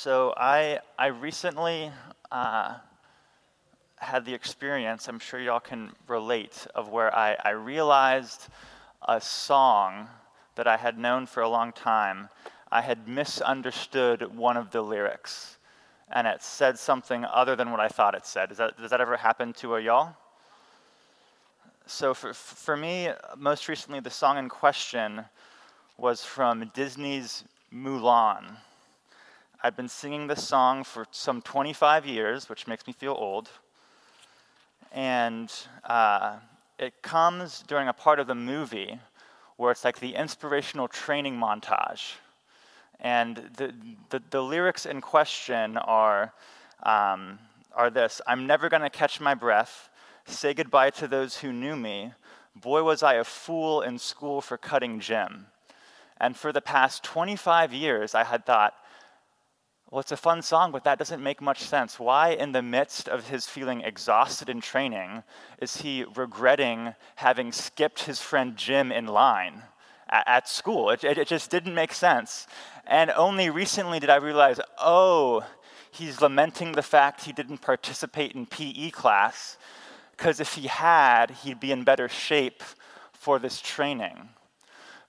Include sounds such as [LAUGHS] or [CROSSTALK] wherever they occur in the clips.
So I I recently uh, had the experience. I'm sure y'all can relate of where I, I realized a song that I had known for a long time. I had misunderstood one of the lyrics, and it said something other than what I thought it said. Does that does that ever happen to a y'all? So for for me, most recently, the song in question was from Disney's Mulan. I've been singing this song for some 25 years, which makes me feel old. And uh, it comes during a part of the movie where it's like the inspirational training montage. And the, the, the lyrics in question are, um, are this I'm never going to catch my breath, say goodbye to those who knew me. Boy, was I a fool in school for cutting gym. And for the past 25 years, I had thought, well, it's a fun song, but that doesn't make much sense. Why, in the midst of his feeling exhausted in training, is he regretting having skipped his friend Jim in line at, school? It, it, it just didn't make sense. And only recently did I realize oh, he's lamenting the fact he didn't participate in PE class, because if he had, he'd be in better shape for this training.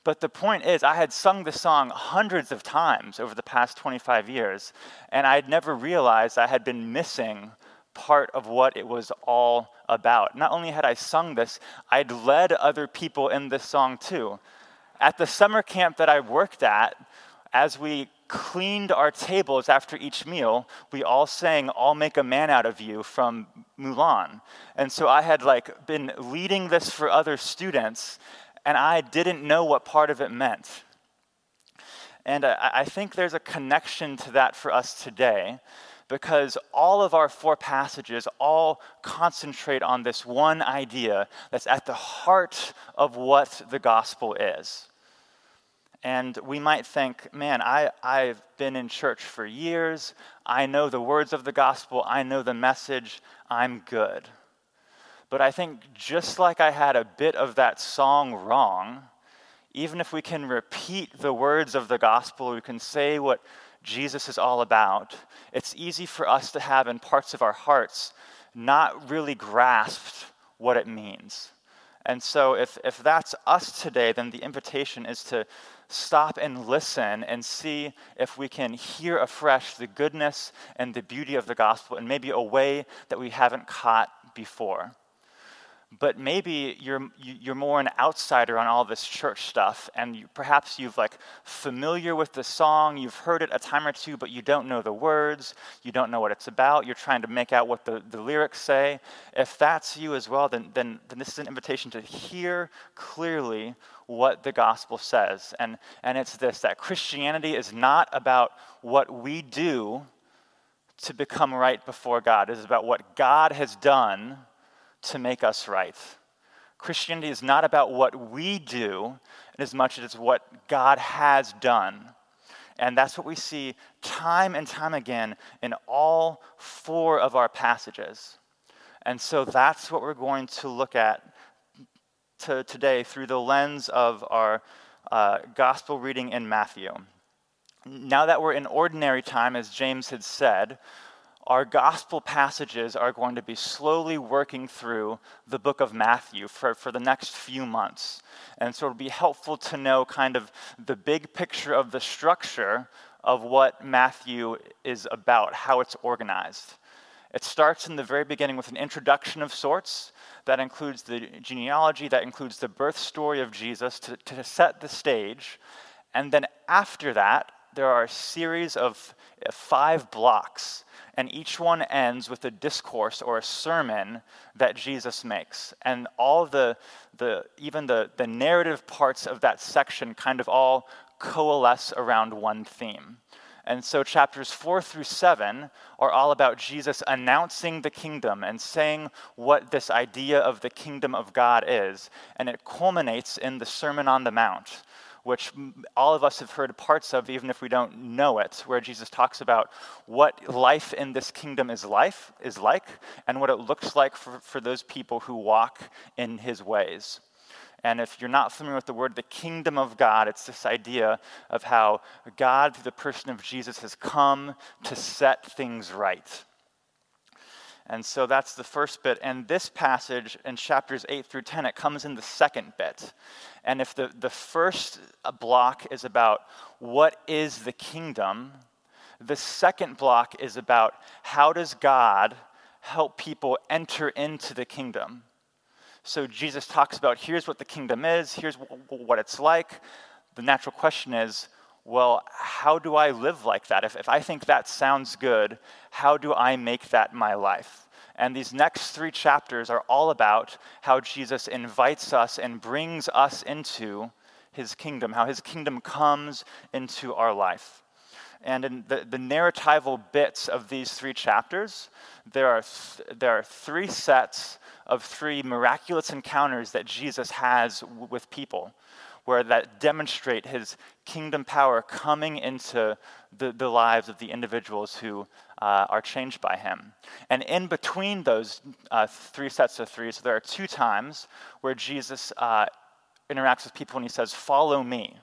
But the point is, I had sung the song hundreds of times over the past 25 years, and I had never realized I had been missing part of what it was all about. Not only had I sung this, I'd led other people in this song too. At the summer camp that I worked at, as we cleaned our tables after each meal, we all sang I'll Make a Man Out of You from Mulan. And so I had like been leading this for other students and I didn't know what part of it meant. And I, I think there's a connection to that for us today because all of our four passages all concentrate on this one idea that's at the heart of what the gospel is. And we might think, man, I, I've been in church for years. I know the words of the gospel. I know the message. I'm good. But I think just like I had a bit of that song wrong, even if we can repeat the words of the gospel, we can say what Jesus is all about, it's easy for us to have in parts of our hearts not really grasped what it means. And so, if, if that's us today, then the invitation is to stop and listen and see if we can hear afresh the goodness and the beauty of the gospel in maybe a way that we haven't caught before but maybe you're you're more an outsider on all this church stuff and you, perhaps you've like familiar with the song you've heard it a time or two but you don't know the words you don't know what it's about you're trying to make out what the, the lyrics say. If that's you as well then, then then this is an invitation to hear clearly what the gospel says. And and it's this that christianity is not about what we do to become right before god. It is about what god has done to make us right. Christianity is not about what we do as much as it's what God has done. And that's what we see time and time again in all four of our passages. And so that's what we're going to look at to today through the lens of our uh, gospel reading in Matthew. Now that we're in ordinary time, as James had said, our gospel passages are going to be slowly working through the book of Matthew for, for the next few months. And so it'll be helpful to know kind of the big picture of the structure of what Matthew is about, how it's organized. It starts in the very beginning with an introduction of sorts that includes the genealogy, that includes the birth story of Jesus to, to set the stage. And then after that, there are a series of uh, five blocks and each one ends with a discourse or a sermon that Jesus makes. And all the, the even the, the narrative parts of that section kind of all coalesce around one theme. And so chapters four through seven are all about Jesus announcing the kingdom and saying what this idea of the kingdom of God is. And it culminates in the Sermon on the Mount, which all of us have heard parts of, even if we don't know it, where Jesus talks about what life in this kingdom is life is like, and what it looks like for, for those people who walk in his ways. And if you're not familiar with the word, the kingdom of God, it's this idea of how God, through the person of Jesus, has come to set things right. And so that's the first bit. And this passage in chapters 8 through 10, it comes in the second bit. And if the, the first block is about what is the kingdom, the second block is about how does God help people enter into the kingdom. So Jesus talks about here's what the kingdom is, here's what it's like. The natural question is, well, how do I live like that? If, if I think that sounds good, how do I make that my life? And these next three chapters are all about how Jesus invites us and brings us into his kingdom, how his kingdom comes into our life. And in the, the narratival bits of these three chapters, there are, th- there are three sets of three miraculous encounters that Jesus has w- with people, where that demonstrate his kingdom power coming into the, the lives of the individuals who uh, are changed by him. And in between those uh, three sets of three, so there are two times where Jesus uh, interacts with people and he says, Follow me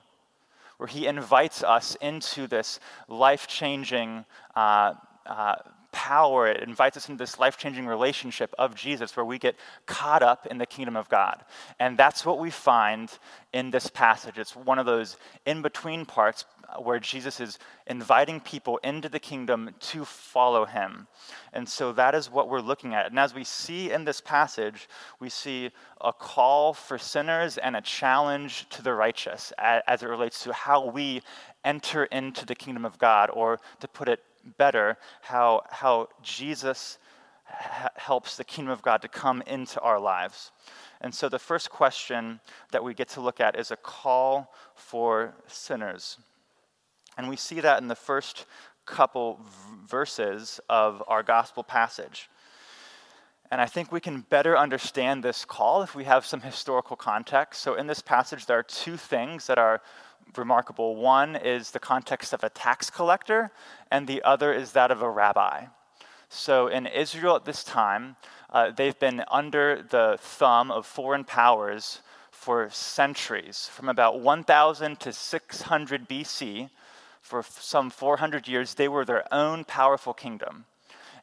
where he invites us into this life changing uh, uh, power. It invites us into this life changing relationship of Jesus where we get caught up in the kingdom of God. And that's what we find in this passage. It's one of those in between parts uh, where Jesus is inviting people into the kingdom to follow him. And so that is what we're looking at. And as we see in this passage, we see a call for sinners and a challenge to the righteous as it relates to how we enter into the kingdom of God, or to put it better, how, how Jesus helps the kingdom of God to come into our lives. And so the first question that we get to look at is a call for sinners. And we see that in the first couple verses of our gospel passage. And I think we can better understand this call if we have some historical context. So, in this passage, there are two things that are remarkable. One is the context of a tax collector, and the other is that of a rabbi. So, in Israel at this time, uh, they've been under the thumb of foreign powers for centuries, from about 1000 to 600 BC for some 400 years, they were their own powerful kingdom.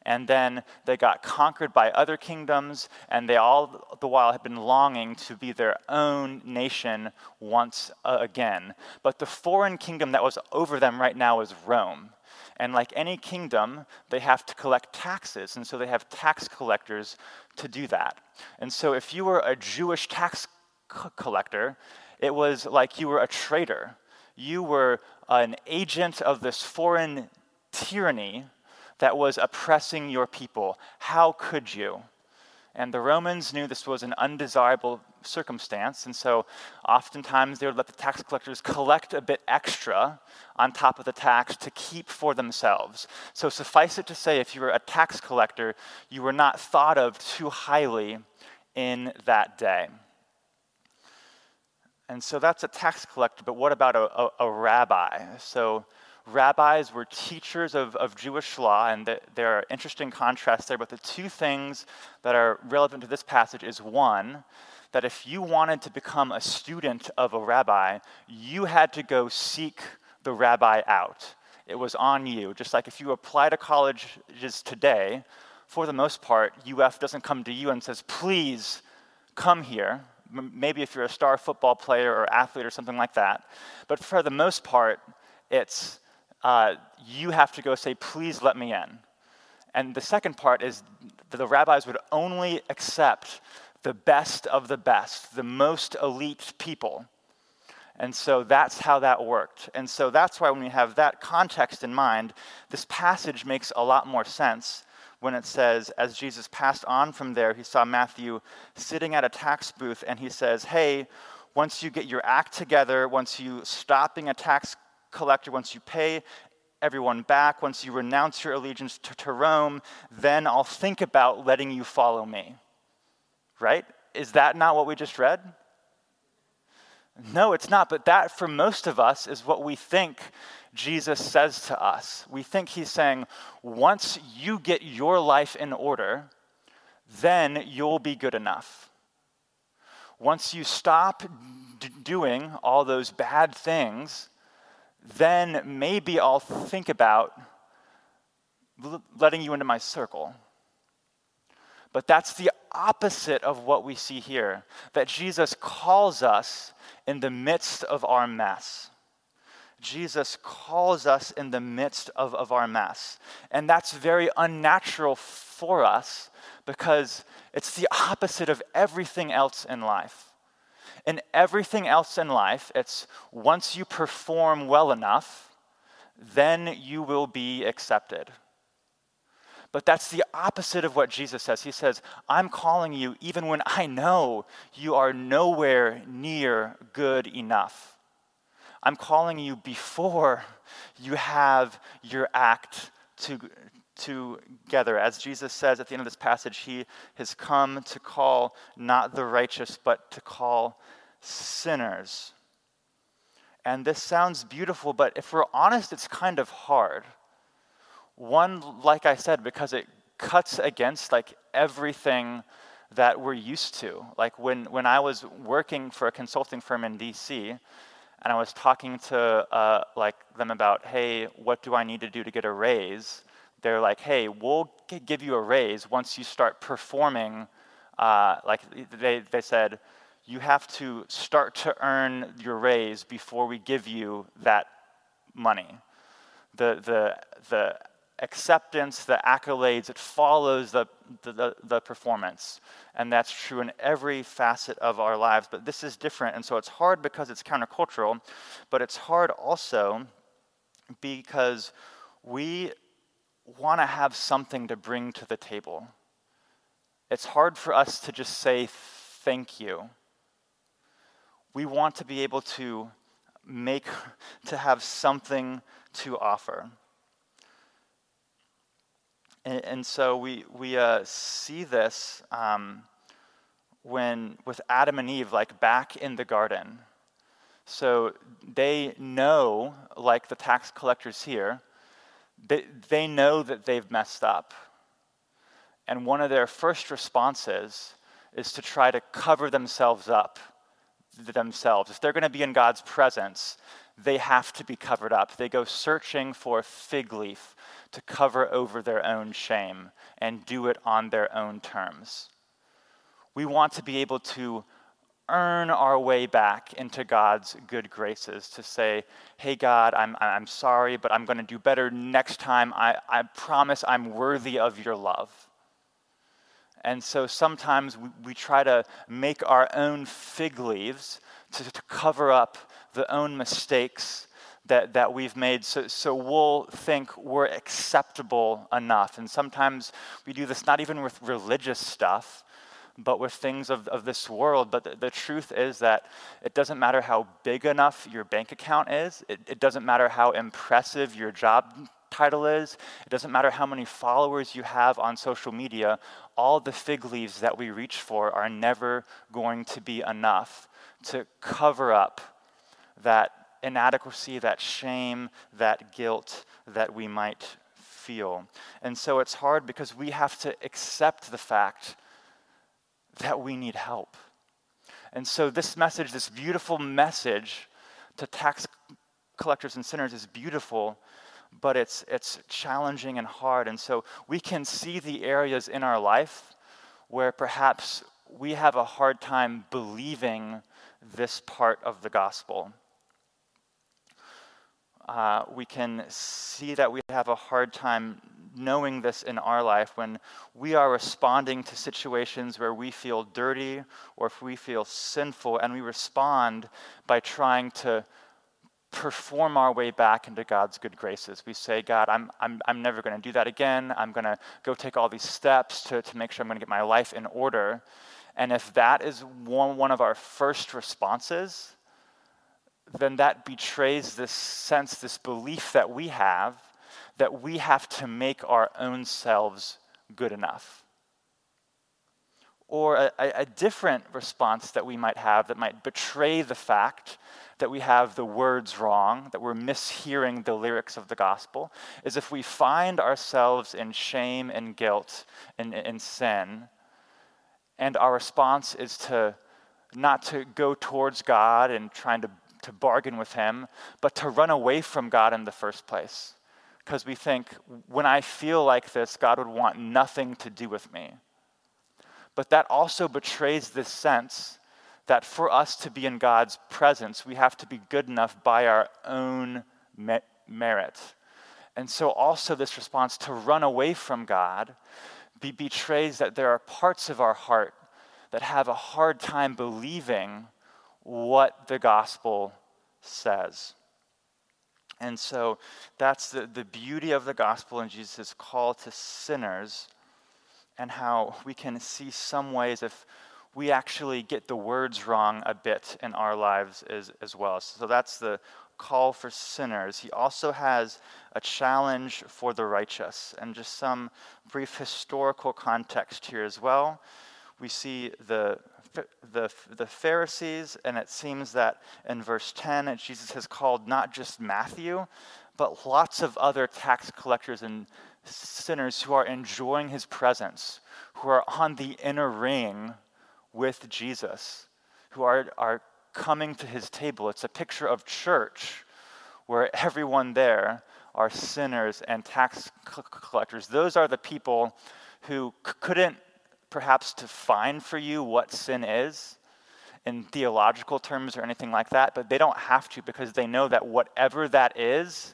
And then they got conquered by other kingdoms, and they all the while had been longing to be their own nation once uh, again. But the foreign kingdom that was over them right now is Rome. And like any kingdom, they have to collect taxes, and so they have tax collectors to do that. And so if you were a Jewish tax collector, it was like you were a traitor you were an agent of this foreign tyranny that was oppressing your people. How could you? And the Romans knew this was an undesirable circumstance, and so oftentimes they would let the tax collectors collect a bit extra on top of the tax to keep for themselves. So suffice it to say, if you were a tax collector, you were not thought of too highly in that day. And so that's a tax collector, but what about a, a, a rabbi? So rabbis were teachers of, of Jewish law, and the, there are interesting contrasts there. But the two things that are relevant to this passage is one, that if you wanted to become a student of a rabbi, you had to go seek the rabbi out. It was on you. Just like if you apply to colleges today, for the most part, UF doesn't come to you and says, please come here maybe if you're a star football player or athlete or something like that. But for the most part, it's uh, you have to go say, please let me in. And the second part is that the rabbis would only accept the best of the best, the most elite people. And so that's how that worked. And so that's why when we have that context in mind, this passage makes a lot more sense when it says, as Jesus passed on from there, he saw Matthew sitting at a tax booth and he says, Hey, once you get your act together, once you stop being a tax collector, once you pay everyone back, once you renounce your allegiance to, to Rome, then I'll think about letting you follow me. Right? Is that not what we just read? No, it's not, but that for most of us is what we think Jesus says to us. We think he's saying, once you get your life in order, then you'll be good enough. once you stop d- doing all those bad things, then maybe I'll think about letting you into my circle. But that's the opposite of what we see here that Jesus calls us in the midst of our mess. Jesus calls us in the midst of, of our mess. And that's very unnatural for us because it's the opposite of everything else in life. In everything else in life, it's once you perform well enough, then you will be accepted. But that's the opposite of what Jesus says. He says, I'm calling you even when I know you are nowhere near good enough. I'm calling you before you have your act to, together. As Jesus says at the end of this passage, he has come to call not the righteous, but to call sinners. And this sounds beautiful, but if we're honest, it's kind of hard. One, like I said, because it cuts against like everything that we're used to. Like when, when I was working for a consulting firm in DC, and I was talking to uh, like them about, hey, what do I need to do to get a raise? They're like, hey, we'll give you a raise once you start performing. Uh, like they, they said, you have to start to earn your raise before we give you that money. The, the, the acceptance, the accolades, it follows the, the, the, performance. And that's true in every facet of our lives. But this is different. And so it's hard because it's countercultural, but it's hard also because we want to have something to bring to the table. It's hard for us to just say thank you we want to be able to make, [LAUGHS] to have something to offer. And, and so we, we uh, see this um, when, with Adam and Eve, like back in the garden. So they know, like the tax collectors here, they, they know that they've messed up. And one of their first responses is to try to cover themselves up themselves. If they're going to be in God's presence, they have to be covered up. They go searching for a fig leaf to cover over their own shame and do it on their own terms. We want to be able to earn our way back into God's good graces to say, hey, God, I'm, I'm sorry, but I'm going to do better next time. I, I promise I'm worthy of your love. And so sometimes we, we try to make our own fig leaves to, to cover up the own mistakes that, that we've made so, so we'll think we're acceptable enough. And sometimes we do this not even with religious stuff, but with things of, of this world. But the, the truth is that it doesn't matter how big enough your bank account is, it, it doesn't matter how impressive your job title is, it doesn't matter how many followers you have on social media, all the fig leaves that we reach for are never going to be enough to cover up that inadequacy, that shame, that guilt that we might feel. And so it's hard because we have to accept the fact that we need help. And so this message, this beautiful message to tax collectors and sinners is beautiful but it's, it's challenging and hard. And so we can see the areas in our life where perhaps we have a hard time believing this part of the gospel. Uh, we can see that we have a hard time knowing this in our life when we are responding to situations where we feel dirty or if we feel sinful, and we respond by trying to perform our way back into God's good graces. We say, God, I'm, I'm, I'm never going to do that again. I'm going to go take all these steps to, to make sure I'm going to get my life in order. And if that is one, one of our first responses, then that betrays this sense, this belief that we have that we have to make our own selves good enough. Or a, a different response that we might have that might betray the fact that we have the words wrong, that we're mishearing the lyrics of the gospel, is if we find ourselves in shame and guilt and, sin, and our response is to not to go towards God and trying to, to bargain with Him, but to run away from God in the first place. Because we think, when I feel like this, God would want nothing to do with me. But that also betrays this sense that for us to be in God's presence, we have to be good enough by our own merit. And so, also, this response to run away from God be- betrays that there are parts of our heart that have a hard time believing what the gospel says. And so that's the, the beauty of the gospel and Jesus' call to sinners, and how we can see some ways if we actually get the words wrong a bit in our lives as, as well. So that's the call for sinners. He also has a challenge for the righteous, and just some brief historical context here as well. We see the the, the Pharisees, and it seems that in verse 10, Jesus has called not just Matthew, but lots of other tax collectors and sinners who are enjoying his presence, who are on the inner ring with Jesus, who are, are coming to his table. It's a picture of church where everyone there are sinners and tax collectors. Those are the people who couldn't perhaps define for you what sin is in theological terms or anything like that, but they don't have to because they know that whatever that is,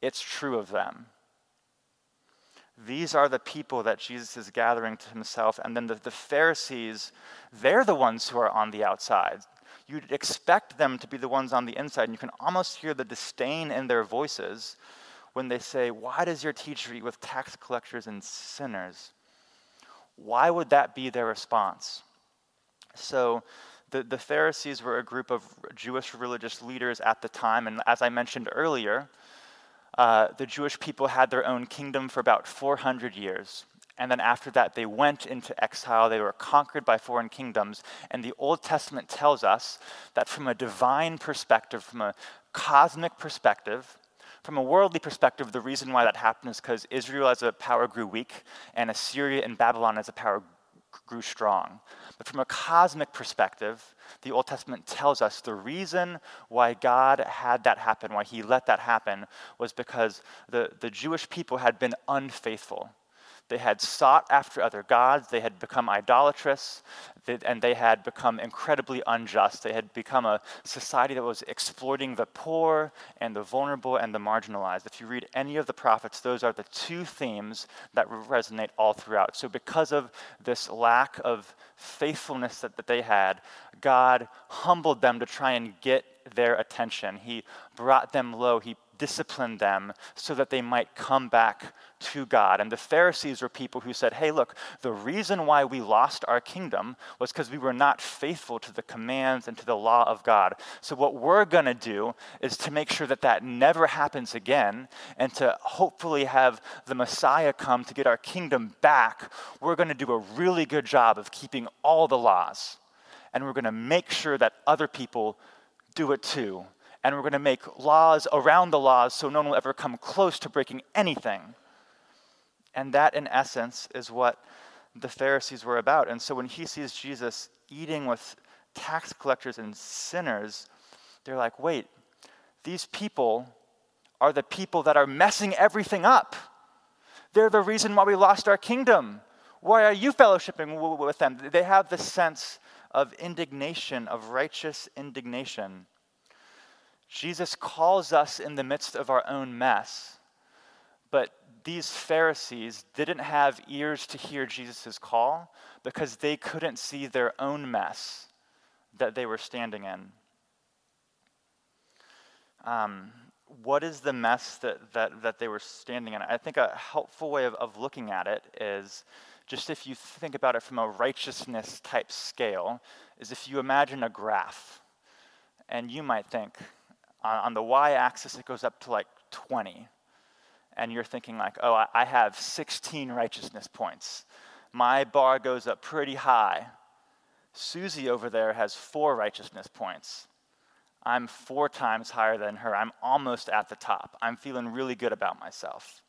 it's true of them. These are the people that Jesus is gathering to himself. And then the, the Pharisees, they're the ones who are on the outside. You'd expect them to be the ones on the inside. And you can almost hear the disdain in their voices when they say, Why does your teacher eat with tax collectors and sinners? Why would that be their response? So, the, the Pharisees were a group of Jewish religious leaders at the time. And as I mentioned earlier, uh, the Jewish people had their own kingdom for about 400 years. And then after that, they went into exile. They were conquered by foreign kingdoms. And the Old Testament tells us that from a divine perspective, from a cosmic perspective, from a worldly perspective, the reason why that happened is because Israel as a power grew weak, and Assyria and Babylon as a power grew strong. But from a cosmic perspective, the Old Testament tells us the reason why God had that happen, why he let that happen, was because the, the Jewish people had been unfaithful. They had sought after other gods, they had become idolatrous, and they had become incredibly unjust. They had become a society that was exploiting the poor and the vulnerable and the marginalized. If you read any of the prophets, those are the two themes that resonate all throughout. So, because of this lack of faithfulness that, that they had, God humbled them to try and get their attention. He brought them low. He discipline them so that they might come back to God. And the Pharisees were people who said, hey, look, the reason why we lost our kingdom was because we were not faithful to the commands and to the law of God. So, what we're going to do is to make sure that that never happens again and to hopefully have the Messiah come to get our kingdom back. We're going to do a really good job of keeping all the laws. And we're going to make sure that other people do it too and we're going to make laws around the laws so no one will ever come close to breaking anything. And that, in essence, is what the Pharisees were about. And so when he sees Jesus eating with tax collectors and sinners, they're like, wait, these people are the people that are messing everything up. They're the reason why we lost our kingdom. Why are you fellowshipping with them? They have this sense of indignation, of righteous indignation. Jesus calls us in the midst of our own mess. But these Pharisees didn't have ears to hear Jesus' call because they couldn't see their own mess that they were standing in. Um, what is the mess that, that, that they were standing in? I think a helpful way of, of looking at it is just if you think about it from a righteousness type scale, is if you imagine a graph. And you might think, on, on the y-axis, it goes up to like 20. And you're thinking like, oh, I have 16 righteousness points. My bar goes up pretty high. Susie over there has four righteousness points. I'm four times higher than her. I'm almost at the top. I'm feeling really good about myself.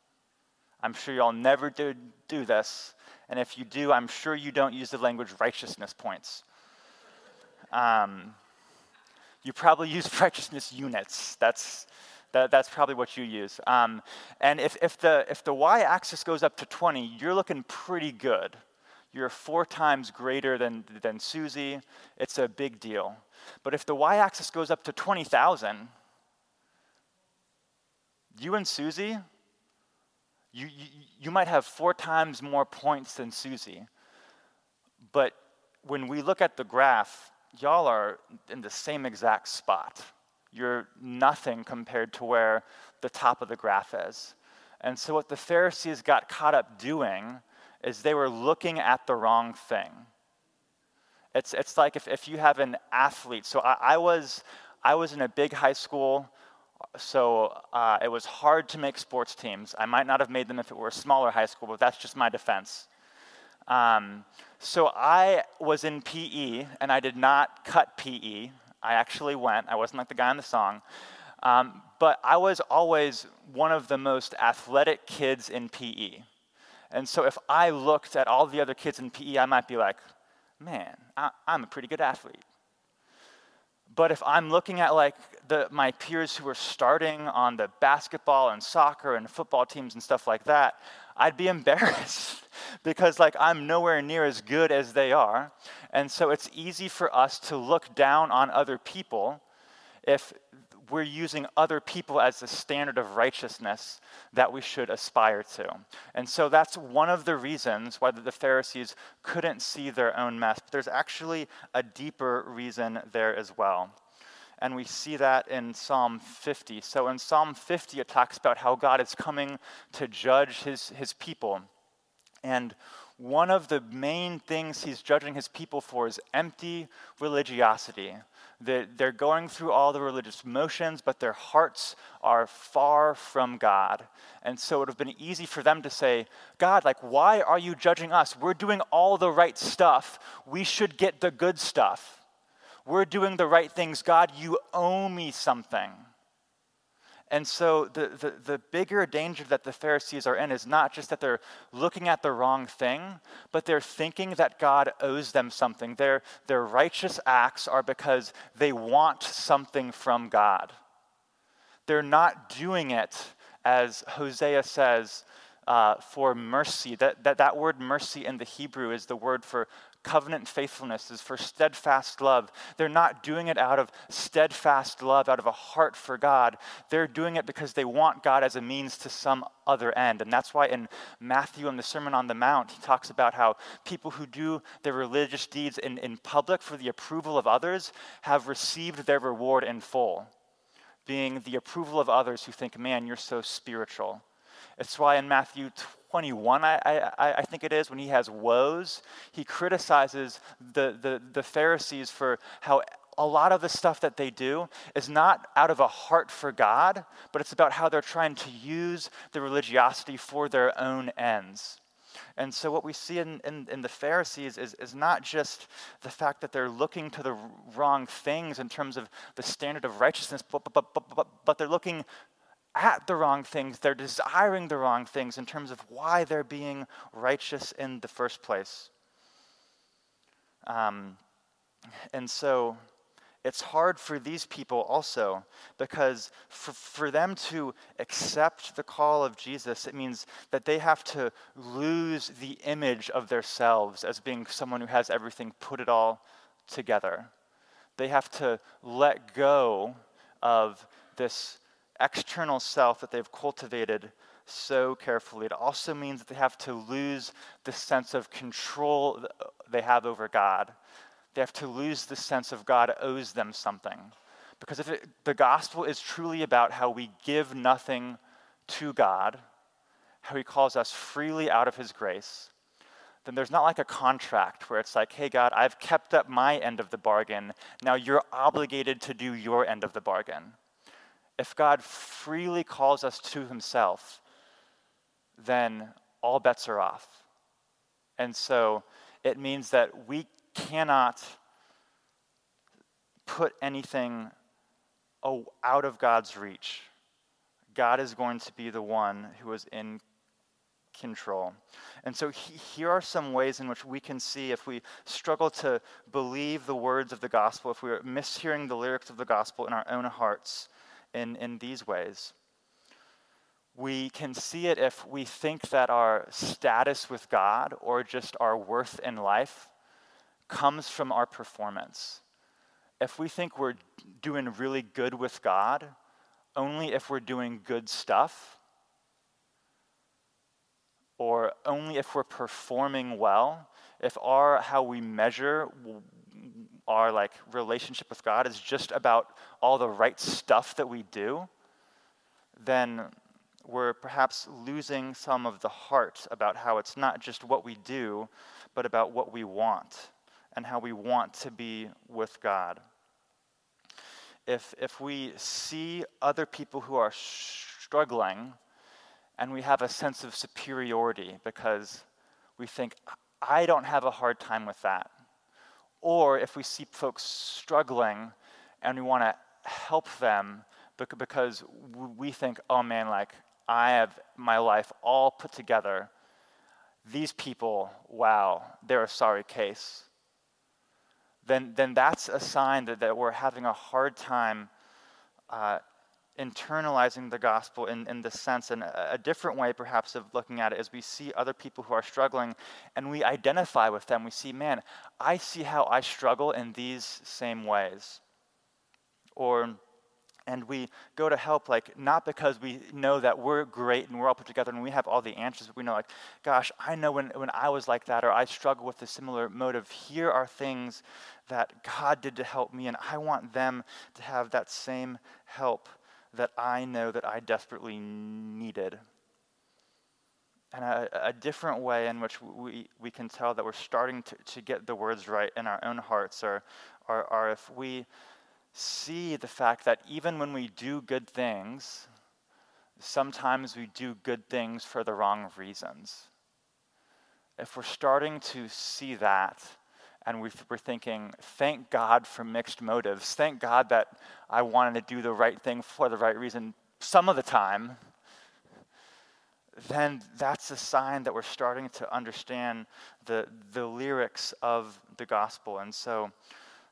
I'm sure y'all never do, do this. And if you do, I'm sure you don't use the language righteousness points. Um, you probably use [LAUGHS] righteousness units. That's, that, that's probably what you use. Um, and if, if, the, if the y axis goes up to 20, you're looking pretty good. You're four times greater than, than Susie. It's a big deal. But if the y axis goes up to 20,000, you and Susie, you, you, you might have four times more points than Susie. But when we look at the graph, y'all are in the same exact spot. You're nothing compared to where the top of the graph is. And so, what the Pharisees got caught up doing is they were looking at the wrong thing. It's, it's like if, if you have an athlete. So, I, I was, I was in a big high school, so uh, it was hard to make sports teams. I might not have made them if it were a smaller high school, but that's just my defense. Um, so I was in PE, and I did not cut PE. I actually went. I wasn't like the guy in the song. Um, but I was always one of the most athletic kids in PE. And so if I looked at all the other kids in PE, I might be like, man, I, am a pretty good athlete. But if I'm looking at like the, my peers who are starting on the basketball and soccer and football teams and stuff like that, I'd be [LAUGHS] embarrassed because like I'm nowhere near as good as they are. And so it's easy for us to look down on other people if we're using other people as the standard of righteousness that we should aspire to. And so that's one of the reasons why the Pharisees couldn't see their own mess. But there's actually a deeper reason there as well. And we see that in Psalm 50. So in Psalm 50, it talks about how God is coming to judge his, his people. And one of the main things he's judging his people for is empty religiosity. That they're going through all the religious motions, but their hearts are far from God. And so it would have been easy for them to say, God, like, why are you judging us? We're doing all the right stuff. We should get the good stuff. We're doing the right things. God, you owe me something. And so the, the, the, bigger danger that the Pharisees are in is not just that they're looking at the wrong thing, but they're thinking that God owes them something. Their, their righteous acts are because they want something from God. They're not doing it, as Hosea says, uh, for mercy. That, that, that word mercy in the Hebrew is the word for covenant faithfulness, is for steadfast love. They're not doing it out of steadfast love, out of a heart for God. They're doing it because they want God as a means to some other end. And that's why in Matthew in the Sermon on the Mount, he talks about how people who do their religious deeds in, in public for the approval of others have received their reward in full, being the approval of others who think, man, you're so spiritual. It's why in Matthew 21, I, I, I, think it is, when he has woes, he criticizes the, the, the Pharisees for how a lot of the stuff that they do is not out of a heart for God, but it's about how they're trying to use the religiosity for their own ends. And so, what we see in, in, in, the Pharisees is, is not just the fact that they're looking to the wrong things in terms of the standard of righteousness, but, but, but, but, but they're looking at the wrong things, they're desiring the wrong things in terms of why they're being righteous in the first place. Um, and so it's hard for these people also because for, for them to accept the call of Jesus, it means that they have to lose the image of themselves as being someone who has everything, put it all together. They have to let go of this external self that they've cultivated so carefully. It also means that they have to lose the sense of control they have over God. They have to lose the sense of God owes them something. Because if it, the gospel is truly about how we give nothing to God, how he calls us freely out of his grace, then there's not like a contract where it's like, hey, God, I've kept up my end of the bargain. Now you're obligated to do your end of the bargain if God freely calls us to himself, then all bets are off. And so it means that we cannot put anything out of God's reach. God is going to be the one who is in control. And so, he, here are some ways in which we can see if we struggle to believe the words of the gospel, if we're mishearing the lyrics of the gospel in our own hearts in, in these ways. We can see it if we think that our status with God or just our worth in life comes from our performance. If we think we're doing really good with God only if we're doing good stuff, or only if we're performing well, if our how we measure our like relationship with God is just about all the right stuff that we do, then we're perhaps losing some of the heart about how it's not just what we do, but about what we want and how we want to be with God. If, if we see other people who are struggling and we have a sense of superiority because we think, I don't have a hard time with that. Or if we see folks struggling and we want to help them because we think, oh man, like I have my life all put together. These people, wow, they're a sorry case. Then, then that's a sign that, that we're having a hard time uh, internalizing the gospel in, in this sense. And a, a different way, perhaps, of looking at it is we see other people who are struggling and we identify with them. We see, man, I see how I struggle in these same ways. Or and we go to help like not because we know that we're great and we're all put together and we have all the answers but we know like gosh i know when, when i was like that or i struggle with a similar motive here are things that god did to help me and i want them to have that same help that i know that i desperately needed and a, a different way in which we, we can tell that we're starting to, to get the words right in our own hearts are, are, are if we see the fact that even when we do good things, sometimes we do good things for the wrong reasons. If we're starting to see that, and we're thinking, thank God for mixed motives. Thank God that I wanted to do the right thing for the right reason some of the time. Then that's a sign that we're starting to understand the, the lyrics of the gospel. And so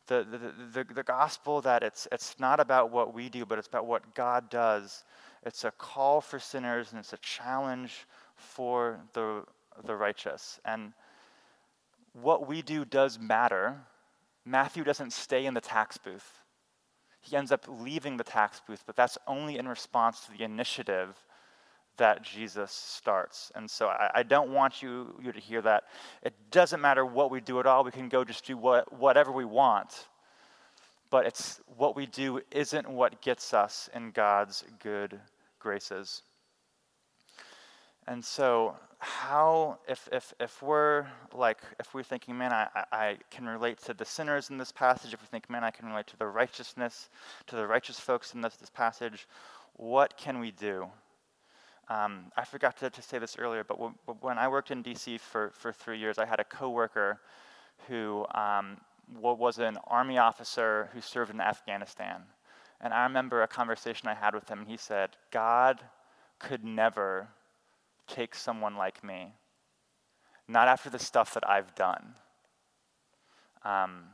the, the, the, the gospel that it's, it's not about what we do, but it's about what God does. It's a call for sinners and it's a challenge for the, the righteous. And what we do does matter. Matthew doesn't stay in the tax booth. He ends up leaving the tax booth, but that's only in response to the initiative that Jesus starts. And so I, I, don't want you, you to hear that. It doesn't matter what we do at all. We can go just do what, whatever we want. But it's what we do isn't what gets us in God's good graces. And so, how, if, if, if we're like, if we're thinking, man, I, I can relate to the sinners in this passage, if we think, man, I can relate to the righteousness, to the righteous folks in this, this passage, what can we do? Um, I forgot to, to, say this earlier, but w- when I worked in DC for, for three years, I had a coworker who um, was an army officer who served in Afghanistan. And I remember a conversation I had with him, and he said, God could never take someone like me, not after the stuff that I've done. Um,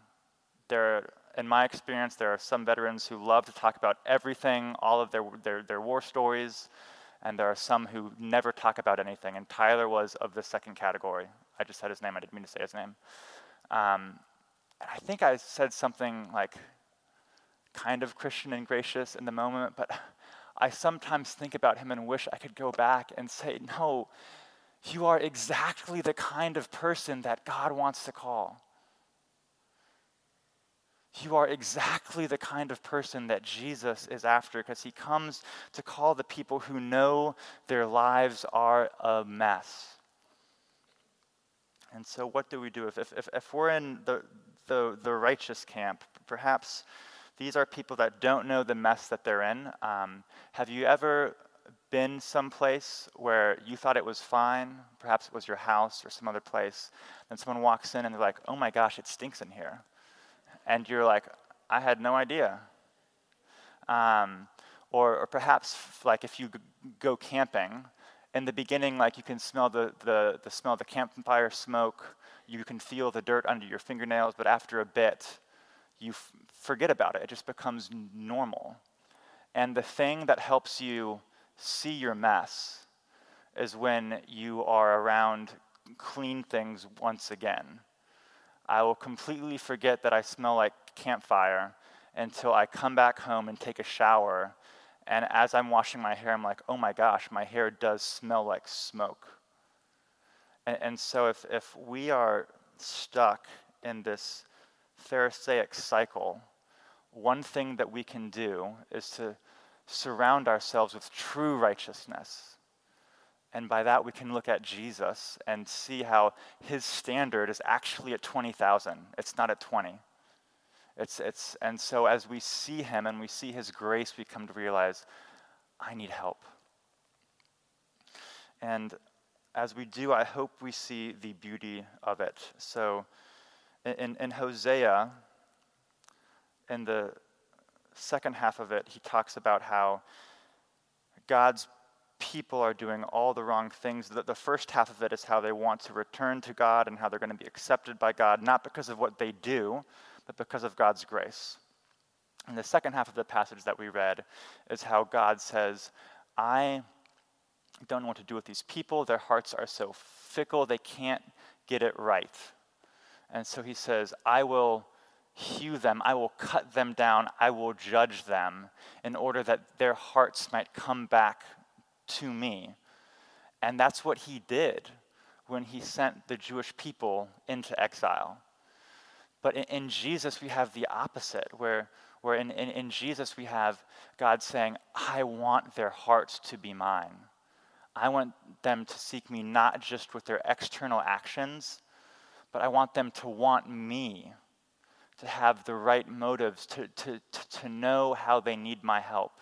there, in my experience, there are some veterans who love to talk about everything, all of their, their, their war stories, and there are some who never talk about anything. And Tyler was of the second category. I just said his name, I didn't mean to say his name. Um, I think I said something like kind of Christian and gracious in the moment, but I sometimes think about him and wish I could go back and say, No, you are exactly the kind of person that God wants to call. You are exactly the kind of person that Jesus is after because he comes to call the people who know their lives are a mess. And so, what do we do? If, if, if we're in the, the, the righteous camp, perhaps these are people that don't know the mess that they're in. Um, have you ever been someplace where you thought it was fine? Perhaps it was your house or some other place. Then someone walks in and they're like, oh my gosh, it stinks in here and you're like, I had no idea. Um, or, or, perhaps, like if you go camping in the beginning, like you can smell the, the, the smell of the campfire smoke, you can feel the dirt under your fingernails, but after a bit, you f- forget about it. It just becomes normal. And the thing that helps you see your mess is when you are around clean things once again. I will completely forget that I smell like campfire until I come back home and take a shower. And as I'm washing my hair, I'm like, oh my gosh, my hair does smell like smoke. And, and so if, if we are stuck in this Pharisaic cycle, one thing that we can do is to surround ourselves with true righteousness. And by that, we can look at Jesus and see how his standard is actually at 20,000. It's not at 20. It's, it's, and so as we see him and we see his grace, we come to realize, I need help. And as we do, I hope we see the beauty of it. So in, in Hosea, in the second half of it, he talks about how God's people are doing all the wrong things. The, the first half of it is how they want to return to God and how they're going to be accepted by God, not because of what they do, but because of God's grace. And the second half of the passage that we read is how God says, I don't know what to do with these people. Their hearts are so fickle, they can't get it right. And so he says, I will hew them, I will cut them down, I will judge them in order that their hearts might come back to me. And that's what he did when he sent the Jewish people into exile. But in, in Jesus, we have the opposite, where, where in, in, in Jesus, we have God saying, I want their hearts to be mine. I want them to seek me not just with their external actions, but I want them to want me, to have the right motives, to, to, to, to know how they need my help.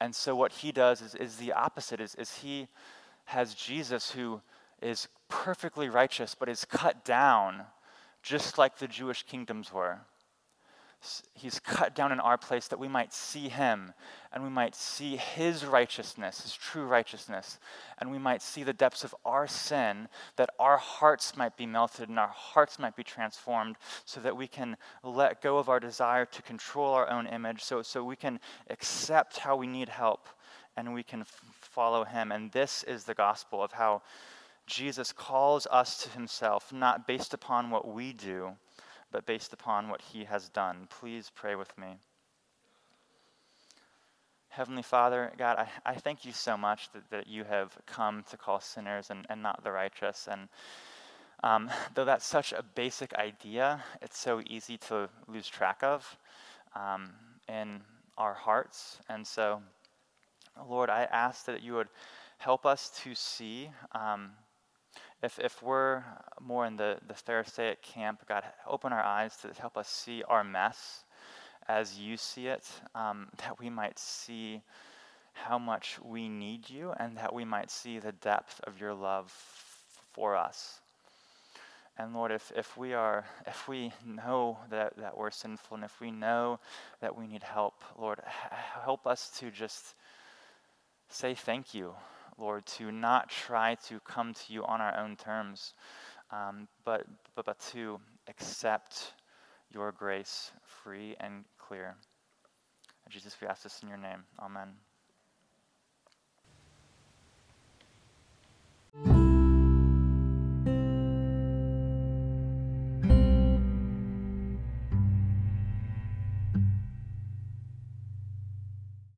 And so what he does is, is the opposite, is, is he has Jesus who is perfectly righteous, but is cut down just like the Jewish kingdoms were. He's cut down in our place that we might see him and we might see his righteousness, his true righteousness, and we might see the depths of our sin, that our hearts might be melted and our hearts might be transformed so that we can let go of our desire to control our own image, so, so we can accept how we need help and we can f- follow him. And this is the gospel of how Jesus calls us to himself, not based upon what we do but based upon what he has done. Please pray with me. Heavenly Father, God, I, I thank you so much that, that you have come to call sinners and, and not the righteous. And um, though that's such a basic idea, it's so easy to lose track of um, in our hearts. And so, Lord, I ask that you would help us to see. Um, if, if we're more in the, the Pharisaic camp, God, open our eyes to help us see our mess as you see it, um, [LAUGHS] that we might see how much we need you and that we might see the depth of your love for us. And Lord, if, if we are, if we know that, that we're sinful and if we know that we need help, Lord, help us to just say thank you Lord, to not try to come to you on our own terms, um, but, but, but to accept your grace free and clear. Jesus, we ask this in your name. Amen.